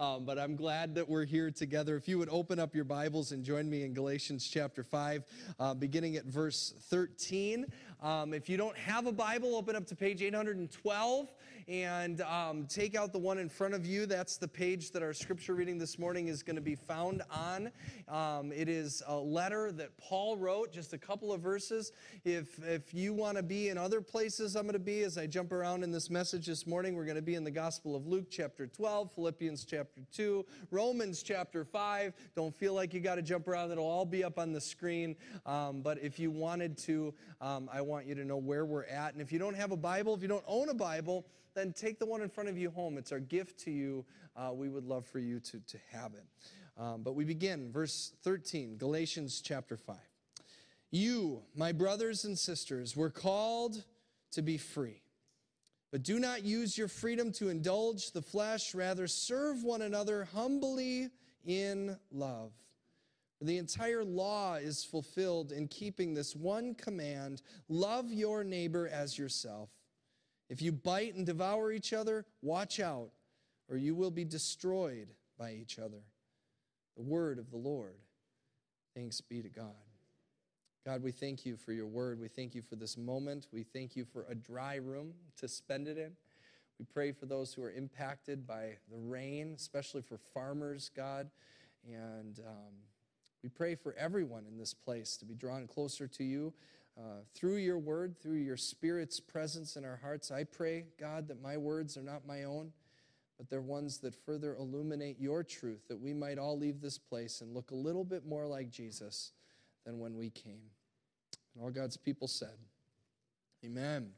um, but I'm glad that we're here together. If you would open up your Bibles and join me in Galatians chapter 5, uh, beginning at verse 13. Um, if you don't have a Bible, open up to page 812 and um, take out the one in front of you. That's the page that our scripture reading this morning is going to be found on. Um, it is a letter that Paul wrote, just a couple of verses. If, if you want to be in other places, I'm going to be as I jump around in this message this morning. We're going to be in the Gospel of Luke, chapter 12, Philippians, chapter 2, Romans, chapter 5. Don't feel like you got to jump around, it'll all be up on the screen. Um, but if you wanted to, um, I want you to know where we're at. And if you don't have a Bible, if you don't own a Bible, then take the one in front of you home. It's our gift to you. Uh, we would love for you to, to have it. Um, but we begin, verse 13, Galatians chapter 5. You, my brothers and sisters, were called to be free. But do not use your freedom to indulge the flesh, rather, serve one another humbly in love. The entire law is fulfilled in keeping this one command love your neighbor as yourself. If you bite and devour each other, watch out, or you will be destroyed by each other. The word of the Lord. Thanks be to God. God, we thank you for your word. We thank you for this moment. We thank you for a dry room to spend it in. We pray for those who are impacted by the rain, especially for farmers, God. And um, we pray for everyone in this place to be drawn closer to you uh, through your word, through your spirit's presence in our hearts. I pray, God, that my words are not my own, but they're ones that further illuminate your truth, that we might all leave this place and look a little bit more like Jesus than when we came. And all God's people said, Amen.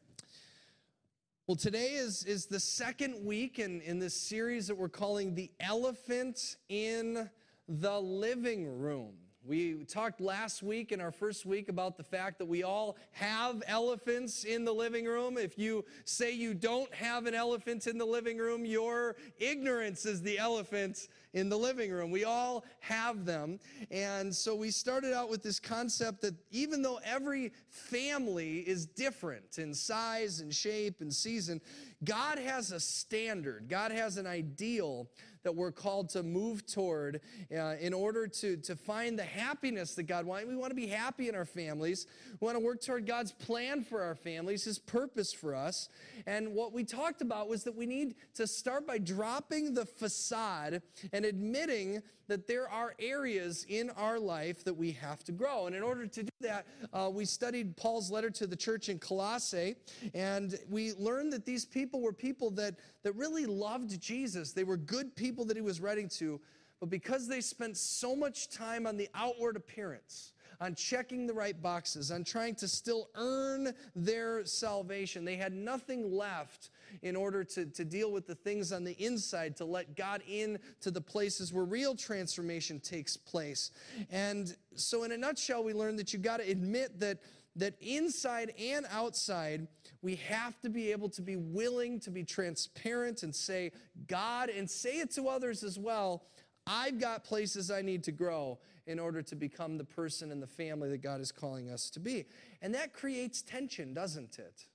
Well, today is, is the second week in, in this series that we're calling The Elephant in the living room. We talked last week in our first week about the fact that we all have elephants in the living room. If you say you don't have an elephant in the living room, your ignorance is the elephant in the living room. We all have them. And so we started out with this concept that even though every family is different in size and shape and season, God has a standard, God has an ideal that we're called to move toward uh, in order to, to find the happiness that God wants. We want to be happy in our families. We want to work toward God's plan for our families, His purpose for us. And what we talked about was that we need to start by dropping the facade and admitting that there are areas in our life that we have to grow. And in order to do that, uh, we studied Paul's letter to the church in Colossae, and we learned that these people were people that, that really loved Jesus. They were good people that he was writing to, but because they spent so much time on the outward appearance, on checking the right boxes, on trying to still earn their salvation. They had nothing left in order to, to deal with the things on the inside, to let God in to the places where real transformation takes place. And so, in a nutshell, we learned that you got to admit that that inside and outside, we have to be able to be willing to be transparent and say, God, and say it to others as well. I've got places I need to grow in order to become the person and the family that God is calling us to be. And that creates tension, doesn't it?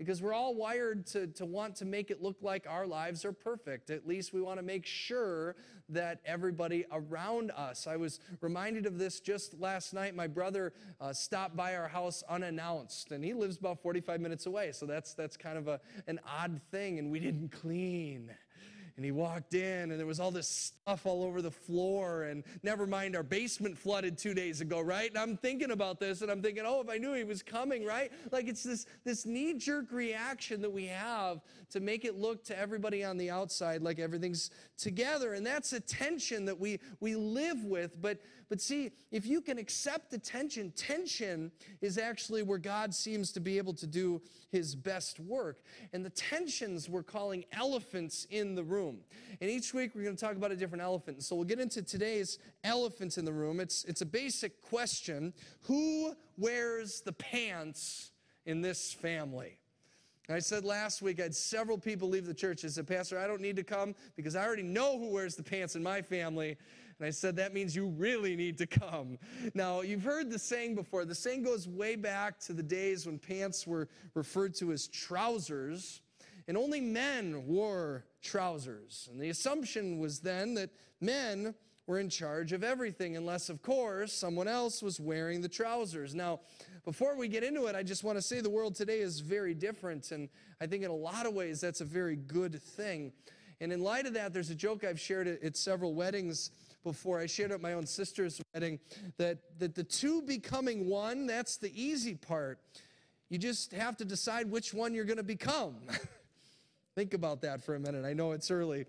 because we're all wired to, to want to make it look like our lives are perfect. At least we want to make sure that everybody around us. I was reminded of this just last night. My brother uh, stopped by our house unannounced, and he lives about 45 minutes away, so that's, that's kind of a, an odd thing, and we didn't clean. And he walked in, and there was all this stuff all over the floor. And never mind, our basement flooded two days ago, right? And I'm thinking about this, and I'm thinking, oh, if I knew he was coming, right? Like it's this, this knee jerk reaction that we have to make it look to everybody on the outside like everything's together. And that's a tension that we, we live with. But, but see, if you can accept the tension, tension is actually where God seems to be able to do his best work. And the tensions we're calling elephants in the room. And each week we're going to talk about a different elephant. So we'll get into today's elephant in the room. It's, it's a basic question Who wears the pants in this family? I said last week, I had several people leave the church and said, Pastor, I don't need to come because I already know who wears the pants in my family. And I said, that means you really need to come. Now, you've heard the saying before. The saying goes way back to the days when pants were referred to as trousers. And only men wore trousers. And the assumption was then that men were in charge of everything, unless, of course, someone else was wearing the trousers. Now, before we get into it, I just want to say the world today is very different, and I think in a lot of ways that's a very good thing. And in light of that, there's a joke I've shared at, several weddings before. I shared at my own sister's wedding that, that the two becoming one, that's the easy part. You just have to decide which one you're going to become. Think about that for a minute. I know it's early.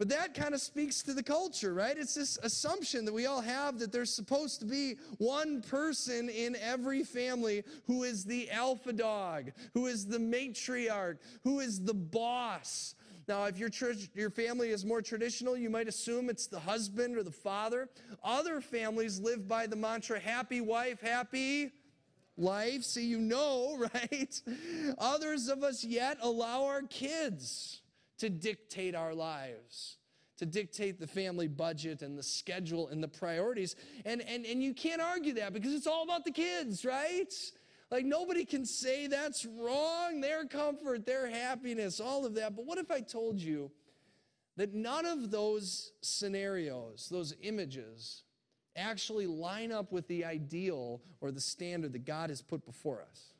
But that kind of speaks to the culture, right? It's this assumption that we all have that there's supposed to be one person in every family who is the alpha dog, who is the matriarch, who is the boss. Now, if your church, your family is more traditional, you might assume it's the husband or the father. Other families live by the mantra happy wife, happy life. so you know, right? Others of us yet allow our kids to dictate our lives, to dictate the family budget and the schedule and the priorities. And, and, and you can't argue that because it's all about the kids, right? Like nobody can say that's wrong, their comfort, their happiness, all of that. But what if I told you that none of those scenarios, those images, actually line up with the ideal or the standard that God has put before us?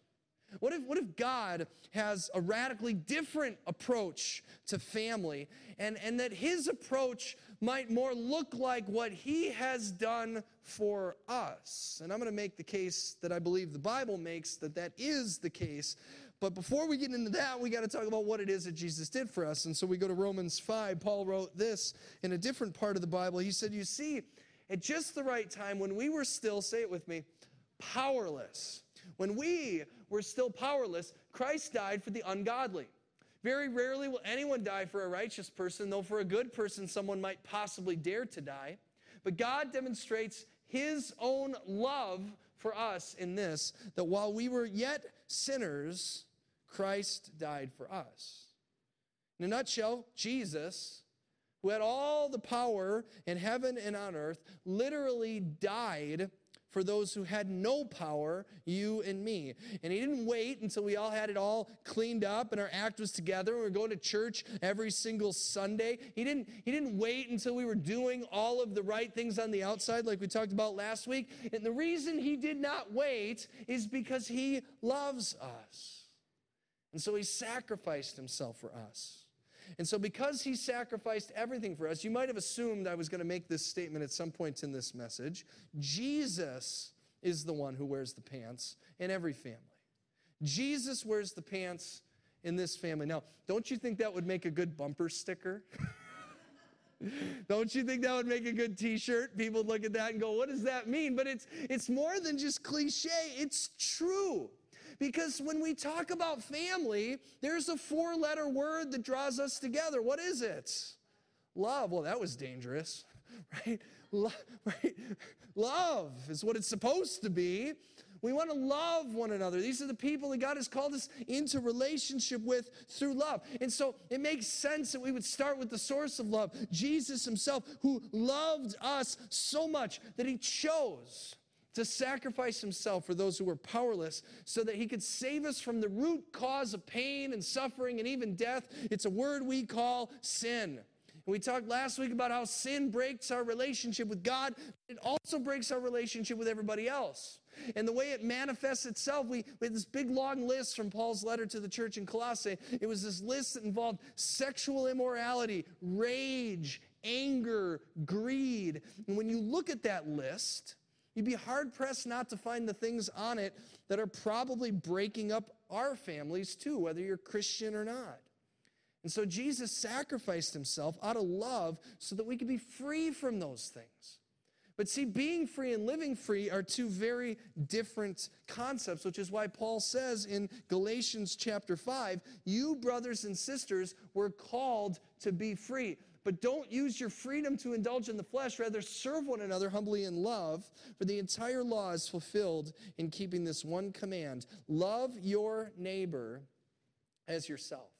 What if, what if God has a radically different approach to family and, and that his approach might more look like what he has done for us? And I'm going to make the case that I believe the Bible makes that that is the case. But before we get into that, we got to talk about what it is that Jesus did for us. And so we go to Romans 5. Paul wrote this in a different part of the Bible. He said, You see, at just the right time, when we were still, say it with me, powerless, when we were still powerless, Christ died for the ungodly. Very rarely will anyone die for a righteous person, though for a good person, someone might possibly dare to die. But God demonstrates his own love for us in this that while we were yet sinners, Christ died for us. In a nutshell, Jesus, who had all the power in heaven and on earth, literally died for those who had no power, you and me. And he didn't wait until we all had it all cleaned up and our act was together and we are going to church every single Sunday. He didn't, he didn't wait until we were doing all of the right things on the outside, like we talked about last week. And the reason he did not wait is because he loves us. And so he sacrificed himself for us. And so, because he sacrificed everything for us, you might have assumed I was going to make this statement at some point in this message. Jesus is the one who wears the pants in every family. Jesus wears the pants in this family. Now, don't you think that would make a good bumper sticker? Don't you think that would make a good t-shirt? People look at that and go, "What does that mean?" But it's it's more than just cliche. It's true. Because when we talk about family, there's a four letter word that draws us together. What is it? Love. Well, that was dangerous, right? Love, right? Love is what it's supposed to be. We want to love one another. These are the people that God has called us into relationship with through love. And so it makes sense that we would start with the source of love, Jesus Himself, who loved us so much that He chose to sacrifice himself for those who were powerless so that he could save us from the root cause of pain and suffering and even death. It's a word we call sin. And we talked last week about how sin breaks our relationship with God, it also breaks our relationship with everybody else. And the way it manifests itself, we, we had this big long list from Paul's letter to the church in Colossae. It was this list that involved sexual immorality, rage, anger, greed. And when you look at that list, You'd be hard pressed not to find the things on it that are probably breaking up our families too, whether you're Christian or not. And so Jesus sacrificed himself out of love so that we could be free from those things. But see, being free and living free are two very different concepts, which is why Paul says in Galatians chapter 5 you, brothers and sisters, were called to be free. But don't use your freedom to indulge in the flesh. Rather, serve one another humbly in love. For the entire law is fulfilled in keeping this one command love your neighbor as yourself.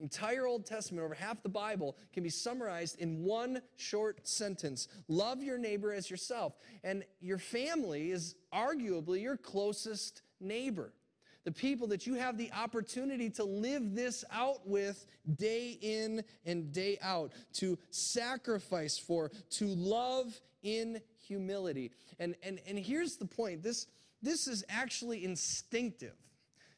Entire Old Testament, over half the Bible, can be summarized in one short sentence Love your neighbor as yourself. And your family is arguably your closest neighbor. The people that you have the opportunity to live this out with day in and day out, to sacrifice for, to love in humility. And, and, and here's the point this, this is actually instinctive.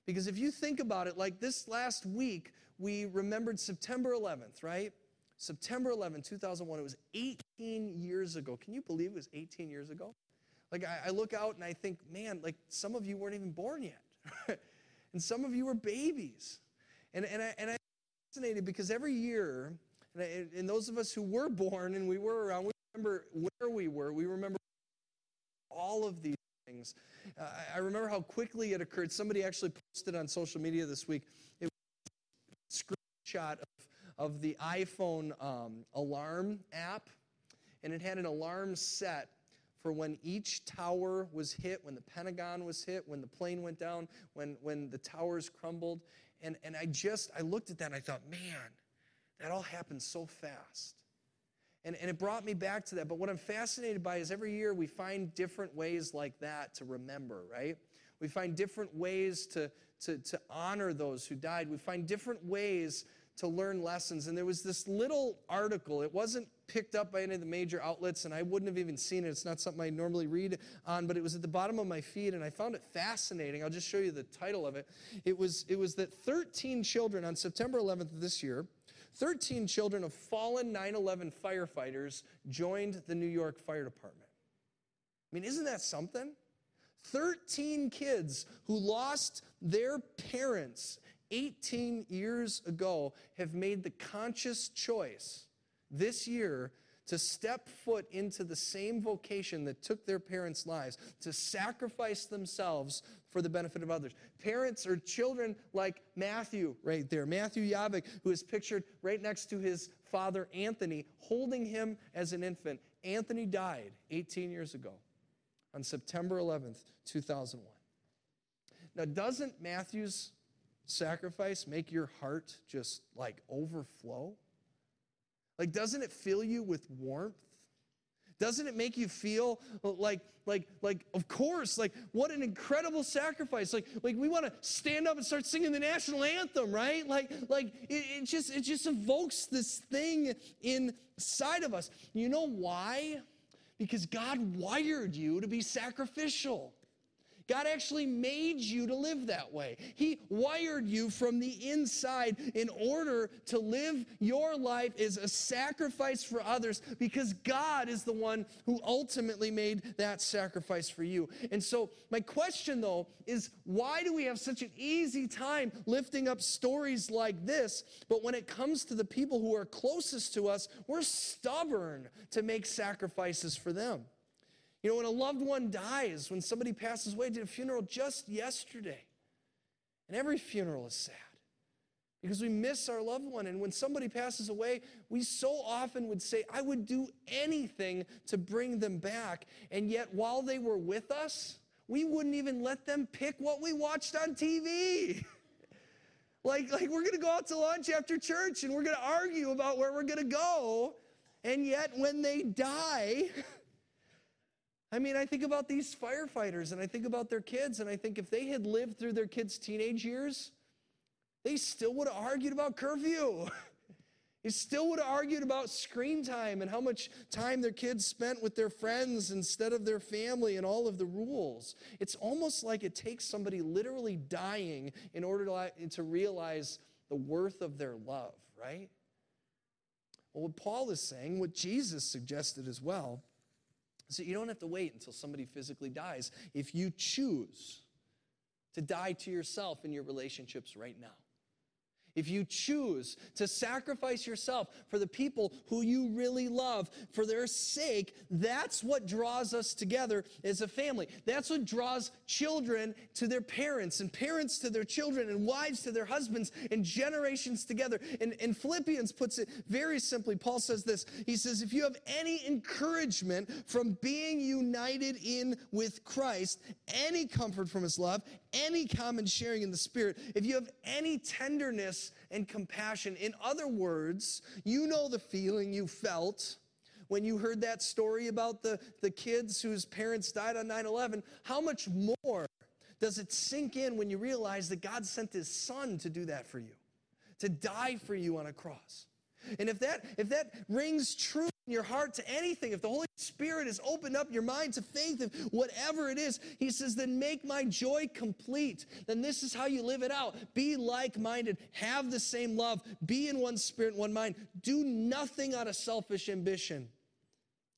Because if you think about it, like this last week, we remembered September 11th, right? September 11, 2001. It was 18 years ago. Can you believe it was 18 years ago? Like, I, I look out and I think, man, like some of you weren't even born yet. and some of you were babies. And, and, I, and I'm fascinated because every year, and, I, and those of us who were born and we were around, we remember where we were. We remember all of these things. Uh, I remember how quickly it occurred. Somebody actually posted on social media this week. It was a screenshot of, of the iPhone um, alarm app, and it had an alarm set for when each tower was hit, when the Pentagon was hit, when the plane went down, when, when the towers crumbled. And, and I just, I looked at that and I thought, man, that all happened so fast. And, and it brought me back to that. But what I'm fascinated by is every year we find different ways like that to remember, right? We find different ways to, to, to honor those who died. We find different ways to learn lessons. And there was this little article, it wasn't picked up by any of the major outlets, and I wouldn't have even seen it. It's not something I normally read on, but it was at the bottom of my feed, and I found it fascinating. I'll just show you the title of it. It was, it was that 13 children on September 11th of this year, 13 children of fallen 9 11 firefighters joined the New York Fire Department. I mean, isn't that something? 13 kids who lost their parents 18 years ago have made the conscious choice this year to step foot into the same vocation that took their parents' lives, to sacrifice themselves for the benefit of others. Parents or children like Matthew right there, Matthew Yavik, who is pictured right next to his father Anthony, holding him as an infant. Anthony died 18 years ago on September 11th, 2001. Now, doesn't Matthew's sacrifice make your heart just like overflow? Like, doesn't it fill you with warmth? Doesn't it make you feel like, like, like, of course, like, what an incredible sacrifice. Like, like we want to stand up and start singing the national anthem, right? Like, like it, it just, it just evokes this thing inside of us. You know why? Because God wired you to be sacrificial. God actually made you to live that way. He wired you from the inside in order to live your life as a sacrifice for others because God is the one who ultimately made that sacrifice for you. And so, my question though is why do we have such an easy time lifting up stories like this, but when it comes to the people who are closest to us, we're stubborn to make sacrifices for them? You know, when a loved one dies, when somebody passes away, did a funeral just yesterday. And every funeral is sad because we miss our loved one. And when somebody passes away, we so often would say, I would do anything to bring them back. And yet, while they were with us, we wouldn't even let them pick what we watched on TV. like, like, we're going to go out to lunch after church and we're going to argue about where we're going to go. And yet, when they die, I mean, I think about these firefighters and I think about their kids, and I think if they had lived through their kids' teenage years, they still would have argued about curfew. they still would have argued about screen time and how much time their kids spent with their friends instead of their family and all of the rules. It's almost like it takes somebody literally dying in order to, realize the worth of their love, right? Well, what Paul is saying, what Jesus suggested as well, so you don't have to wait until somebody physically dies. If you choose to die to yourself in your relationships right now if you choose to sacrifice yourself for the people who you really love, for their sake, that's what draws us together as a family. That's what draws children to their parents, and parents to their children, and wives to their husbands, and generations together. And, and Philippians puts it very simply. Paul says this He says, If you have any encouragement from being united in with Christ, any comfort from his love, any common sharing in the Spirit, if you have any tenderness and compassion, in other words, you know the feeling you felt when you heard that story about the, the kids whose parents died on 9 11, how much more Does it sink in when you realize that God sent his son to do that for you, to die for you on a cross? And if that if that rings true your heart to anything, if the Holy Spirit has opened up your mind to faith, if whatever it is, he says, then make my joy complete. Then this is how you live it out. Be like-minded, have the same love, be in one spirit, one mind. Do nothing out of selfish ambition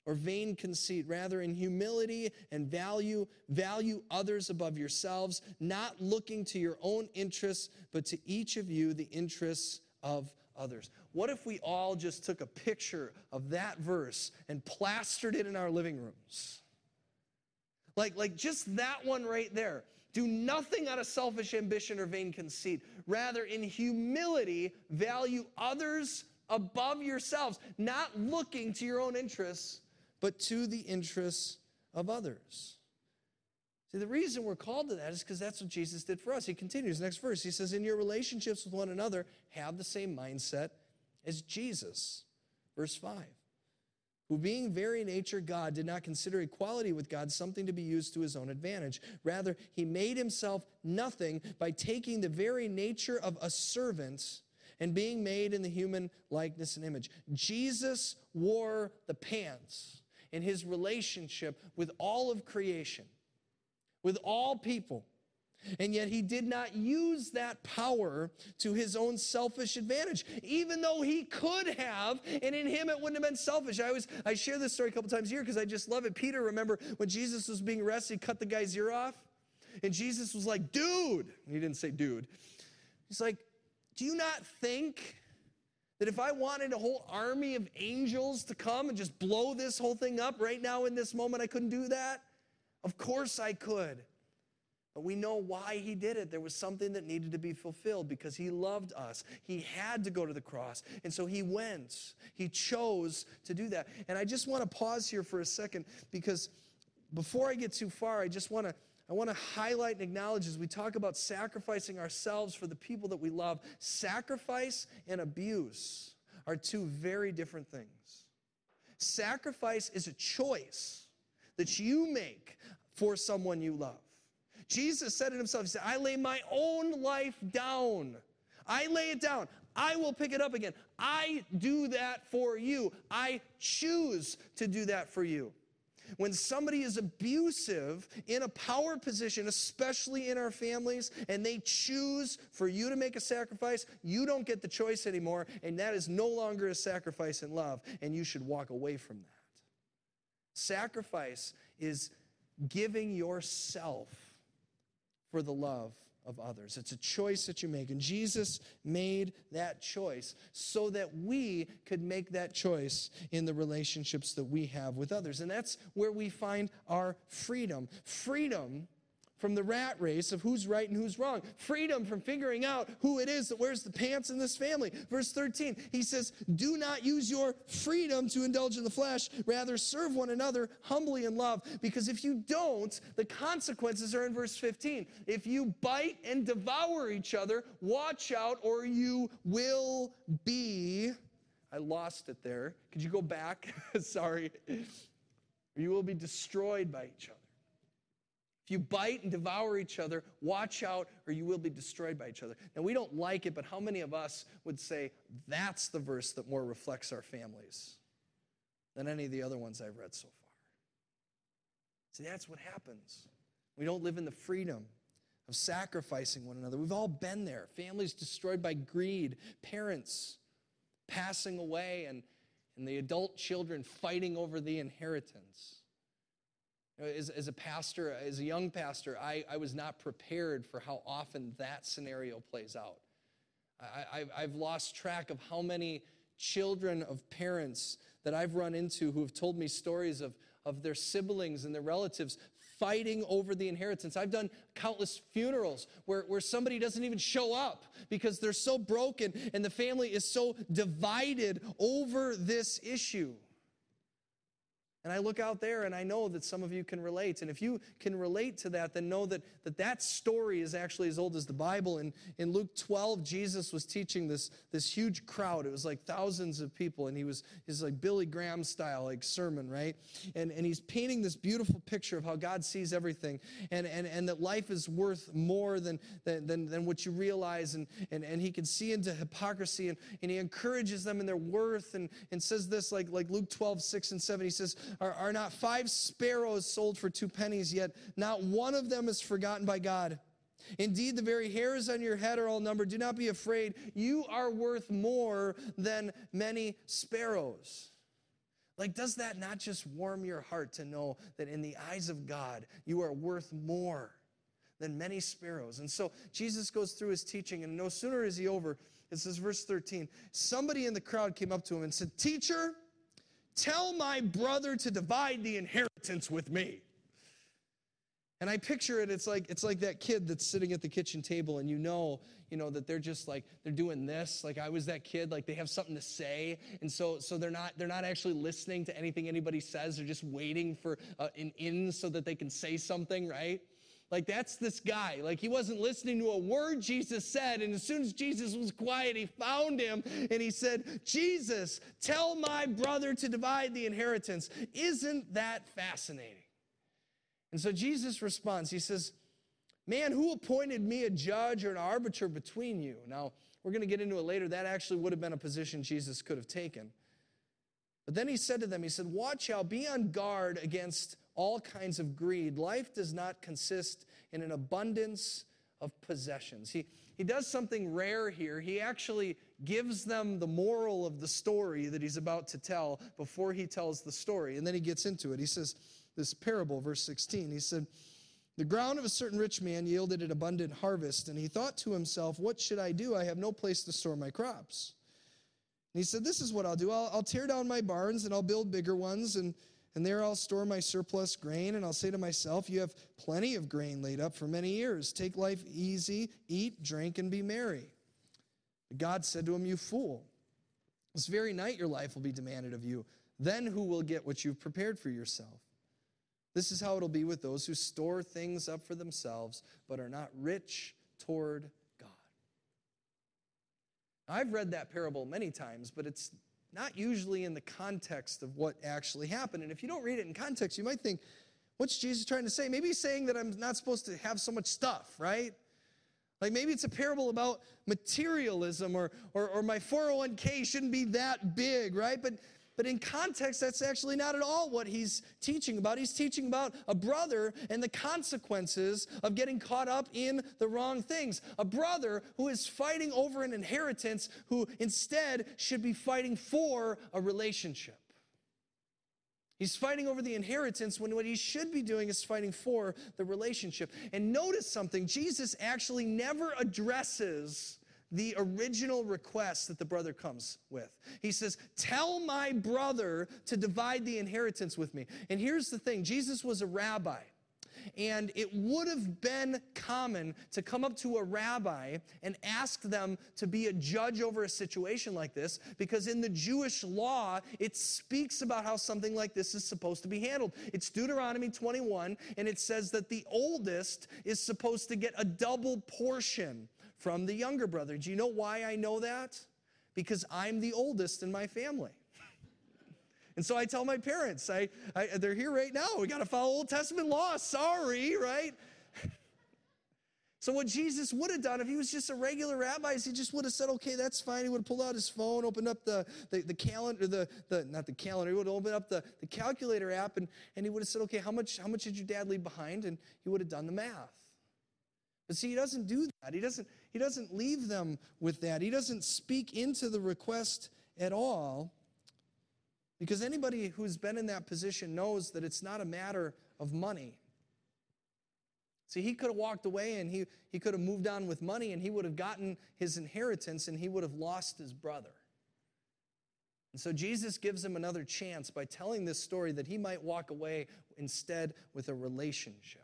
or vain conceit rather in humility and value value others above yourselves not looking to your own interests but to each of you the interests of others. What if we all just took a picture of that verse and plastered it in our living rooms? Like like just that one right there. Do nothing out of selfish ambition or vain conceit. Rather in humility value others above yourselves not looking to your own interests but to the interests of others. See, the reason we're called to that is because that's what Jesus did for us. He continues, next verse. He says, In your relationships with one another, have the same mindset as Jesus. Verse 5 who being very nature God did not consider equality with God something to be used to his own advantage. Rather, he made himself nothing by taking the very nature of a servant and being made in the human likeness and image. Jesus wore the pants in his relationship with all of creation, with all people. And yet he did not use that power to his own selfish advantage, even though he could have, and in him it wouldn't have been selfish. I always I share this story a couple times a year because I just love it. Peter, remember when Jesus was being arrested, he cut the guy's ear off? And Jesus was like, dude. He didn't say dude. He's like, do you not think that if I wanted a whole army of angels to come and just blow this whole thing up right now in this moment, I couldn't do that? Of course I could. But we know why he did it. There was something that needed to be fulfilled because he loved us. He had to go to the cross. And so he went. He chose to do that. And I just want to pause here for a second because before I get too far, I just want to I want to highlight and acknowledge as we talk about sacrificing ourselves for the people that we love, sacrifice and abuse are two very different things. Sacrifice is a choice that you make for someone you love. Jesus said it himself, He said, I lay my own life down. I lay it down. I will pick it up again. I do that for you. I choose to do that for you. When somebody is abusive in a power position, especially in our families, and they choose for you to make a sacrifice, you don't get the choice anymore, and that is no longer a sacrifice in love, and you should walk away from that. Sacrifice is giving yourself for the love of others. It's a choice that you make. And Jesus made that choice so that we could make that choice in the relationships that we have with others. And that's where we find our freedom. Freedom from the rat race of who's right and who's wrong. Freedom from figuring out who it is that wears the pants in this family. Verse 13, he says, Do not use your freedom to indulge in the flesh, rather serve one another humbly in love. Because if you don't, the consequences are in verse 15. If you bite and devour each other, watch out, or you will be. I lost it there. Could you go back? Sorry. You will be destroyed by each other. If you bite and devour each other, watch out or you will be destroyed by each other. Now, we don't like it, but how many of us would say that's the verse that more reflects our families than any of the other ones I've read so far? See, that's what happens. We don't live in the freedom of sacrificing one another. We've all been there. Families destroyed by greed, parents passing away, and, and the adult children fighting over the inheritance. As, as a pastor, as a young pastor, I, I was not prepared for how often that scenario plays out. I, I've lost track of how many children of parents that I've run into who have told me stories of, of their siblings and their relatives fighting over the inheritance. I've done countless funerals where, where somebody doesn't even show up because they're so broken and the family is so divided over this issue. And I look out there and I know that some of you can relate. And if you can relate to that, then know that that, that story is actually as old as the Bible. And in Luke 12, Jesus was teaching this, this huge crowd. It was like thousands of people. And he was his like Billy Graham style, like sermon, right? And, and he's painting this beautiful picture of how God sees everything and, and, and that life is worth more than, than, than, than what you realize. And, and, and he can see into hypocrisy and, and he encourages them in their worth and, and says this like, like Luke 12, 6 and 7. He says, are, are not five sparrows sold for two pennies, yet not one of them is forgotten by God. Indeed, the very hairs on your head are all numbered. Do not be afraid. You are worth more than many sparrows. Like, does that not just warm your heart to know that in the eyes of God, you are worth more than many sparrows? And so Jesus goes through his teaching, and no sooner is he over, it says, verse 13, somebody in the crowd came up to him and said, Teacher, Tell my brother to divide the inheritance with me. And I picture it, it's like, it's like that kid that's sitting at the kitchen table and you know, you know, that they're just like, they're doing this. Like I was that kid, like they have something to say. And so, so they're not, they're not actually listening to anything anybody says. They're just waiting for uh, an in so that they can say something, right? Like, that's this guy. Like, he wasn't listening to a word Jesus said. And as soon as Jesus was quiet, he found him and he said, Jesus, tell my brother to divide the inheritance. Isn't that fascinating? And so Jesus responds. He says, Man, who appointed me a judge or an arbiter between you? Now, we're going to get into it later. That actually would have been a position Jesus could have taken. But then he said to them, He said, Watch out, be on guard against all kinds of greed. Life does not consist in an abundance of possessions. He, he does something rare here. He actually gives them the moral of the story that he's about to tell before he tells the story. And then he gets into it. He says, This parable, verse 16, he said, The ground of a certain rich man yielded an abundant harvest, and he thought to himself, What should I do? I have no place to store my crops. And he said, This is what I'll do. I'll, I'll tear down my barns and I'll build bigger ones and and there I'll store my surplus grain, and I'll say to myself, You have plenty of grain laid up for many years. Take life easy, eat, drink, and be merry. God said to him, You fool, this very night your life will be demanded of you. Then who will get what you've prepared for yourself? This is how it'll be with those who store things up for themselves, but are not rich toward God. I've read that parable many times, but it's not usually in the context of what actually happened. And if you don't read it in context, you might think, what's Jesus trying to say? Maybe he's saying that I'm not supposed to have so much stuff, right? Like maybe it's a parable about materialism or, or, or my 401k shouldn't be that big, right? But but in context, that's actually not at all what he's teaching about. He's teaching about a brother and the consequences of getting caught up in the wrong things. A brother who is fighting over an inheritance who instead should be fighting for a relationship. He's fighting over the inheritance when what he should be doing is fighting for the relationship. And notice something Jesus actually never addresses the original request that the brother comes with. He says, Tell my brother to divide the inheritance with me. And here's the thing Jesus was a rabbi. And it would have been common to come up to a rabbi and ask them to be a judge over a situation like this, because in the Jewish law, it speaks about how something like this is supposed to be handled. It's Deuteronomy 21, and it says that the oldest is supposed to get a double portion from the younger brother. Do you know why I know that? Because I'm the oldest in my family. And so I tell my parents, I, I, they're here right now. We got to follow Old Testament law. Sorry, right? So what Jesus would have done if he was just a regular rabbi is he just would have said, okay, that's fine. He would have pulled out his phone, opened up the, the, the calendar, the, the not the calendar, he would have opened up the, the calculator app and, and he would have said, okay, how much, how much did your dad leave behind? And he would have done the math. But see, he doesn't do that. He doesn't, he doesn't leave them with that. He doesn't speak into the request at all. Because anybody who's been in that position knows that it's not a matter of money. See, he could have walked away and he, he could have moved on with money and he would have gotten his inheritance and he would have lost his brother. And so Jesus gives him another chance by telling this story that he might walk away instead with a relationship.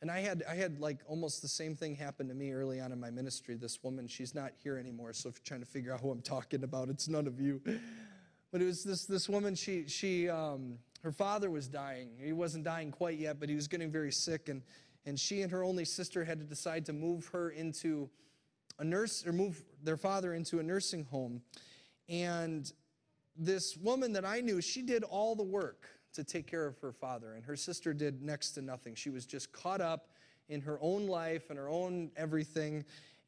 And I had, I had like almost the same thing happen to me early on in my ministry. This woman, she's not here anymore. So if you're trying to figure out who I'm talking about, it's none of you. But it was this, this woman, she, she, um, her father was dying. He wasn't dying quite yet, but he was getting very sick. And, and she and her only sister had to decide to move her into a nurse, or move their father into a nursing home. And this woman that I knew, she did all the work to take care of her father, and her sister did next to nothing. She was just caught up in her own life and her own everything.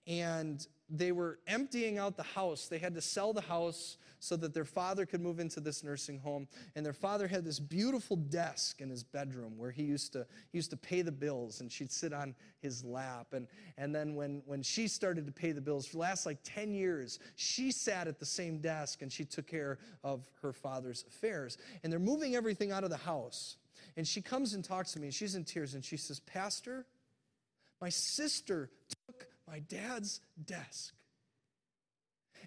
And they were emptying out the house. They had to sell the house so that their father could move into this nursing home. And their father had this beautiful desk in his bedroom where he used to, he used to pay the bills and she'd sit on his lap. And, and then when, when she started to pay the bills, for the last like 10 years, she sat at the same desk and she took care of her father's affairs. And they're moving everything out of the house. And she comes and talks to me and she's in tears and she says, Pastor, my sister took my dad's desk.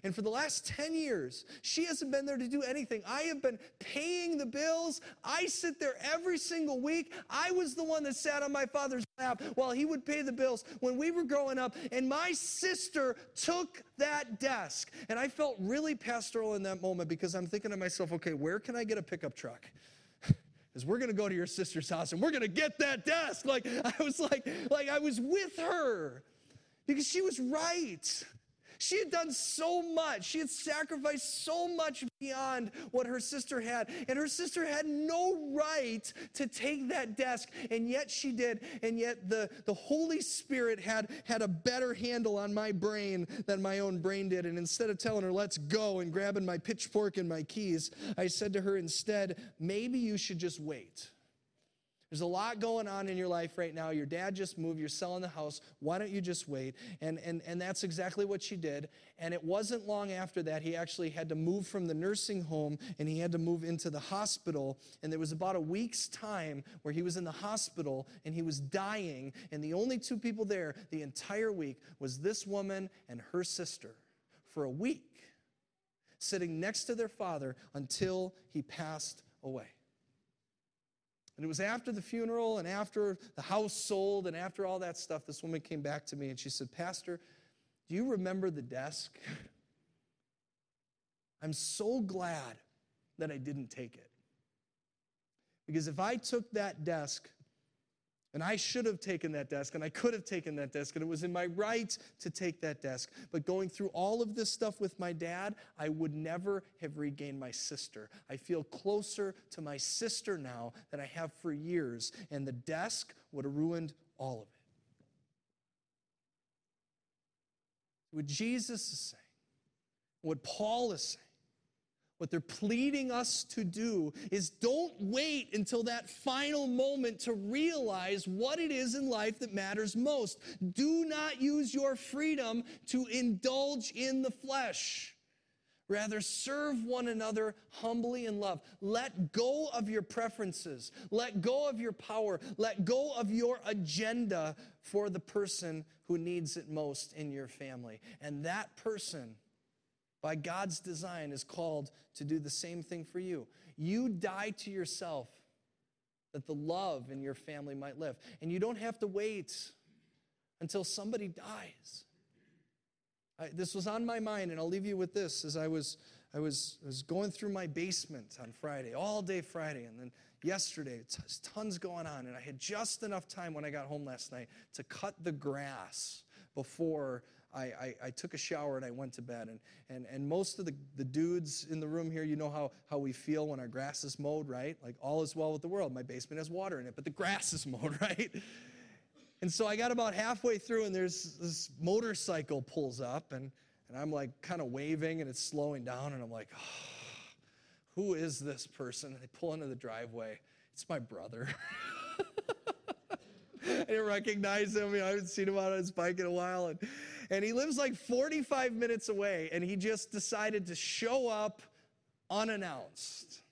And for the last 10 years, she hasn't been there to do anything. I have been paying the bills. I sit there every single week. I was the one that sat on my father's lap while he would pay the bills when we were growing up. And my sister took that desk. And I felt really pastoral in that moment because I'm thinking to myself, okay, where can I get a pickup truck? Because we're going to go to your sister's house and we're going to get that desk. Like I was like, like I was with her because she was right. She had done so much. She had sacrificed so much beyond what her sister had. And her sister had no right to take that desk. And yet she did. And yet the, the Holy Spirit had, had a better handle on my brain than my own brain did. And instead of telling her, let's go, and grabbing my pitchfork and my keys, I said to her instead, maybe you should just wait. There's a lot going on in your life right now. Your dad just moved, you're selling the house. Why don't you just wait? And, and, and that's exactly what she did. And it wasn't long after that, he actually had to move from the nursing home and he had to move into the hospital. And there was about a week's time where he was in the hospital and he was dying. And the only two people there the entire week was this woman and her sister for a week, sitting next to their father until he passed away. And it was after the funeral and after the house sold and after all that stuff, this woman came back to me and she said, Pastor, do you remember the desk? I'm so glad that I didn't take it. Because if I took that desk, and I should have taken that desk, and I could have taken that desk, and it was in my right to take that desk. But going through all of this stuff with my dad, I would never have regained my sister. I feel closer to my sister now than I have for years, and the desk would have ruined all of it. What Jesus is saying, what Paul is saying, what they're pleading us to do is don't wait until that final moment to realize what it is in life that matters most. Do not use your freedom to indulge in the flesh. Rather, serve one another humbly in love. Let go of your preferences. Let go of your power. Let go of your agenda for the person who needs it most in your family. And that person by God's design, is called to do the same thing for you. You die to yourself that the love in your family might live. And you don't have to wait until somebody dies. I, this was on my mind, and I'll leave you with this as I was, I was, I was going through my basement on Friday, all day Friday, and then yesterday, t- tons going on, and I had just enough time when I got home last night to cut the grass before I, I, I, took a shower and I went to bed. And, and, and most of the, the dudes in the room here, you know how, how we feel when our grass is mowed, right? Like all is well with the world. My basement has water in it, but the grass is mowed, right? And so I got about halfway through and there's this motorcycle pulls up and, and I'm like kind of waving and it's slowing down and I'm like, oh, who is this person? And they pull into the driveway. It's my brother. I didn't recognize him. You know, I haven't seen him on his bike in a while. And, and he lives like 45 minutes away. And he just decided to show up unannounced.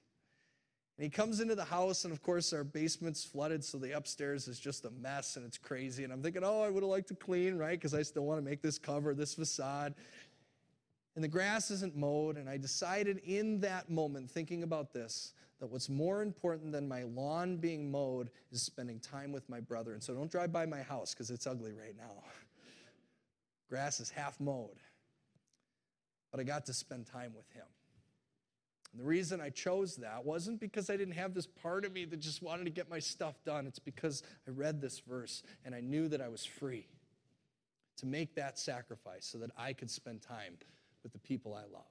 And he comes into the house, and of course, our basement's flooded, so the upstairs is just a mess and it's crazy. And I'm thinking, oh, I would have liked to clean, right? Because I still want to make this cover, this facade. And the grass isn't mowed. And I decided in that moment, thinking about this, that what's more important than my lawn being mowed is spending time with my brother. And so don't drive by my house because it's ugly right now. Grass is half mowed. But I got to spend time with him. And the reason I chose that wasn't because I didn't have this part of me that just wanted to get my stuff done. It's because I read this verse and I knew that I was free to make that sacrifice so that I could spend time with the people I love.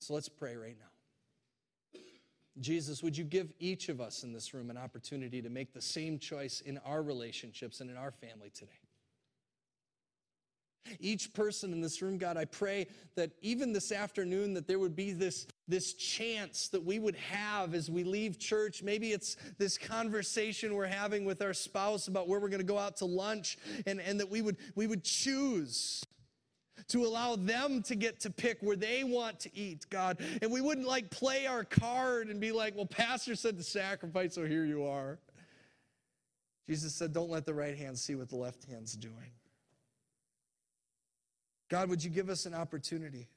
So let's pray right now. Jesus, would you give each of us in this room an opportunity to make the same choice in our relationships and in our family today? Each person in this room, God, I pray that even this afternoon that there would be this, this chance that we would have as we leave church. Maybe it's this conversation we're having with our spouse about where we're going to go out to lunch and, and that we would, we would choose to allow them to get to pick where they want to eat, God. And we wouldn't like play our card and be like, well, Pastor said to sacrifice, so here you are. Jesus said, don't let the right hand see what the left hand's doing. God, would you give us an opportunity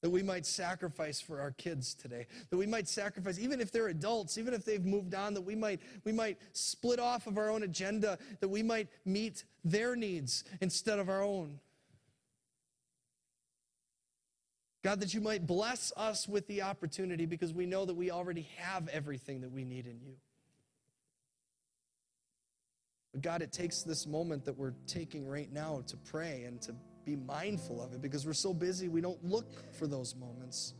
that we might sacrifice for our kids today that we might sacrifice even if they're adults even if they've moved on that we might we might split off of our own agenda that we might meet their needs instead of our own God, that you might bless us with the opportunity because we know that we already have everything that we need in you. But God, it takes this moment that we're taking right now to pray and to be mindful of it because we're so busy, we don't look for those moments.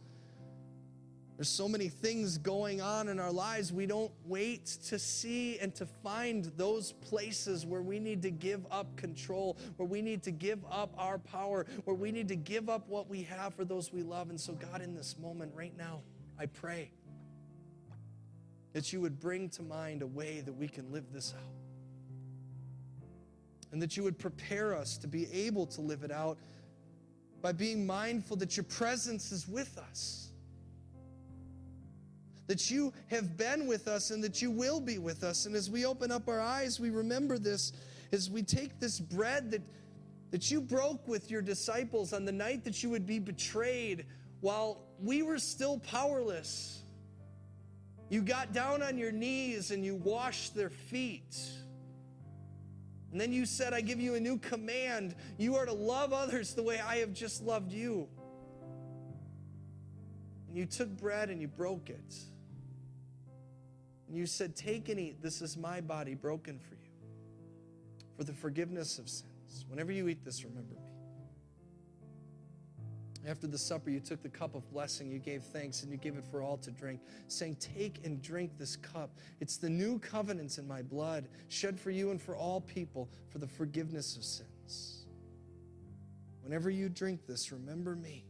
There's so many things going on in our lives, we don't wait to see and to find those places where we need to give up control, where we need to give up our power, where we need to give up what we have for those we love. And so, God, in this moment right now, I pray that you would bring to mind a way that we can live this out and that you would prepare us to be able to live it out by being mindful that your presence is with us. That you have been with us and that you will be with us. And as we open up our eyes, we remember this as we take this bread that, that you broke with your disciples on the night that you would be betrayed while we were still powerless. You got down on your knees and you washed their feet. And then you said, I give you a new command. You are to love others the way I have just loved you. And you took bread and you broke it. And you said, Take and eat. This is my body broken for you for the forgiveness of sins. Whenever you eat this, remember me. After the supper, you took the cup of blessing, you gave thanks, and you gave it for all to drink, saying, Take and drink this cup. It's the new covenants in my blood, shed for you and for all people for the forgiveness of sins. Whenever you drink this, remember me.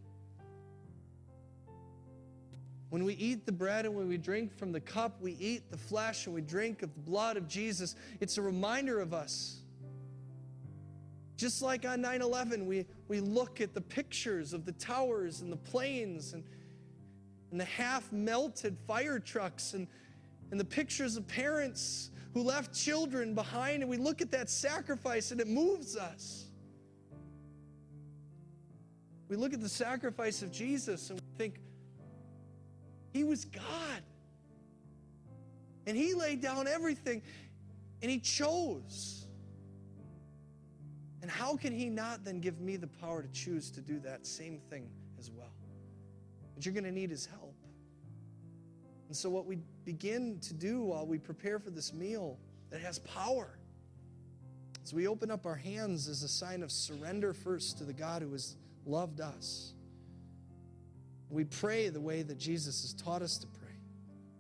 When we eat the bread and when we drink from the cup, we eat the flesh and we drink of the blood of Jesus. It's a reminder of us just like on 9 11, we, we look at the pictures of the towers and the planes and, and the half melted fire trucks and, and the pictures of parents who left children behind, and we look at that sacrifice and it moves us. We look at the sacrifice of Jesus and we think, He was God. And He laid down everything and He chose. And how can He not then give me the power to choose to do that same thing as well? But you're going to need His help. And so, what we begin to do while we prepare for this meal that has power is we open up our hands as a sign of surrender first to the God who has loved us. We pray the way that Jesus has taught us to pray.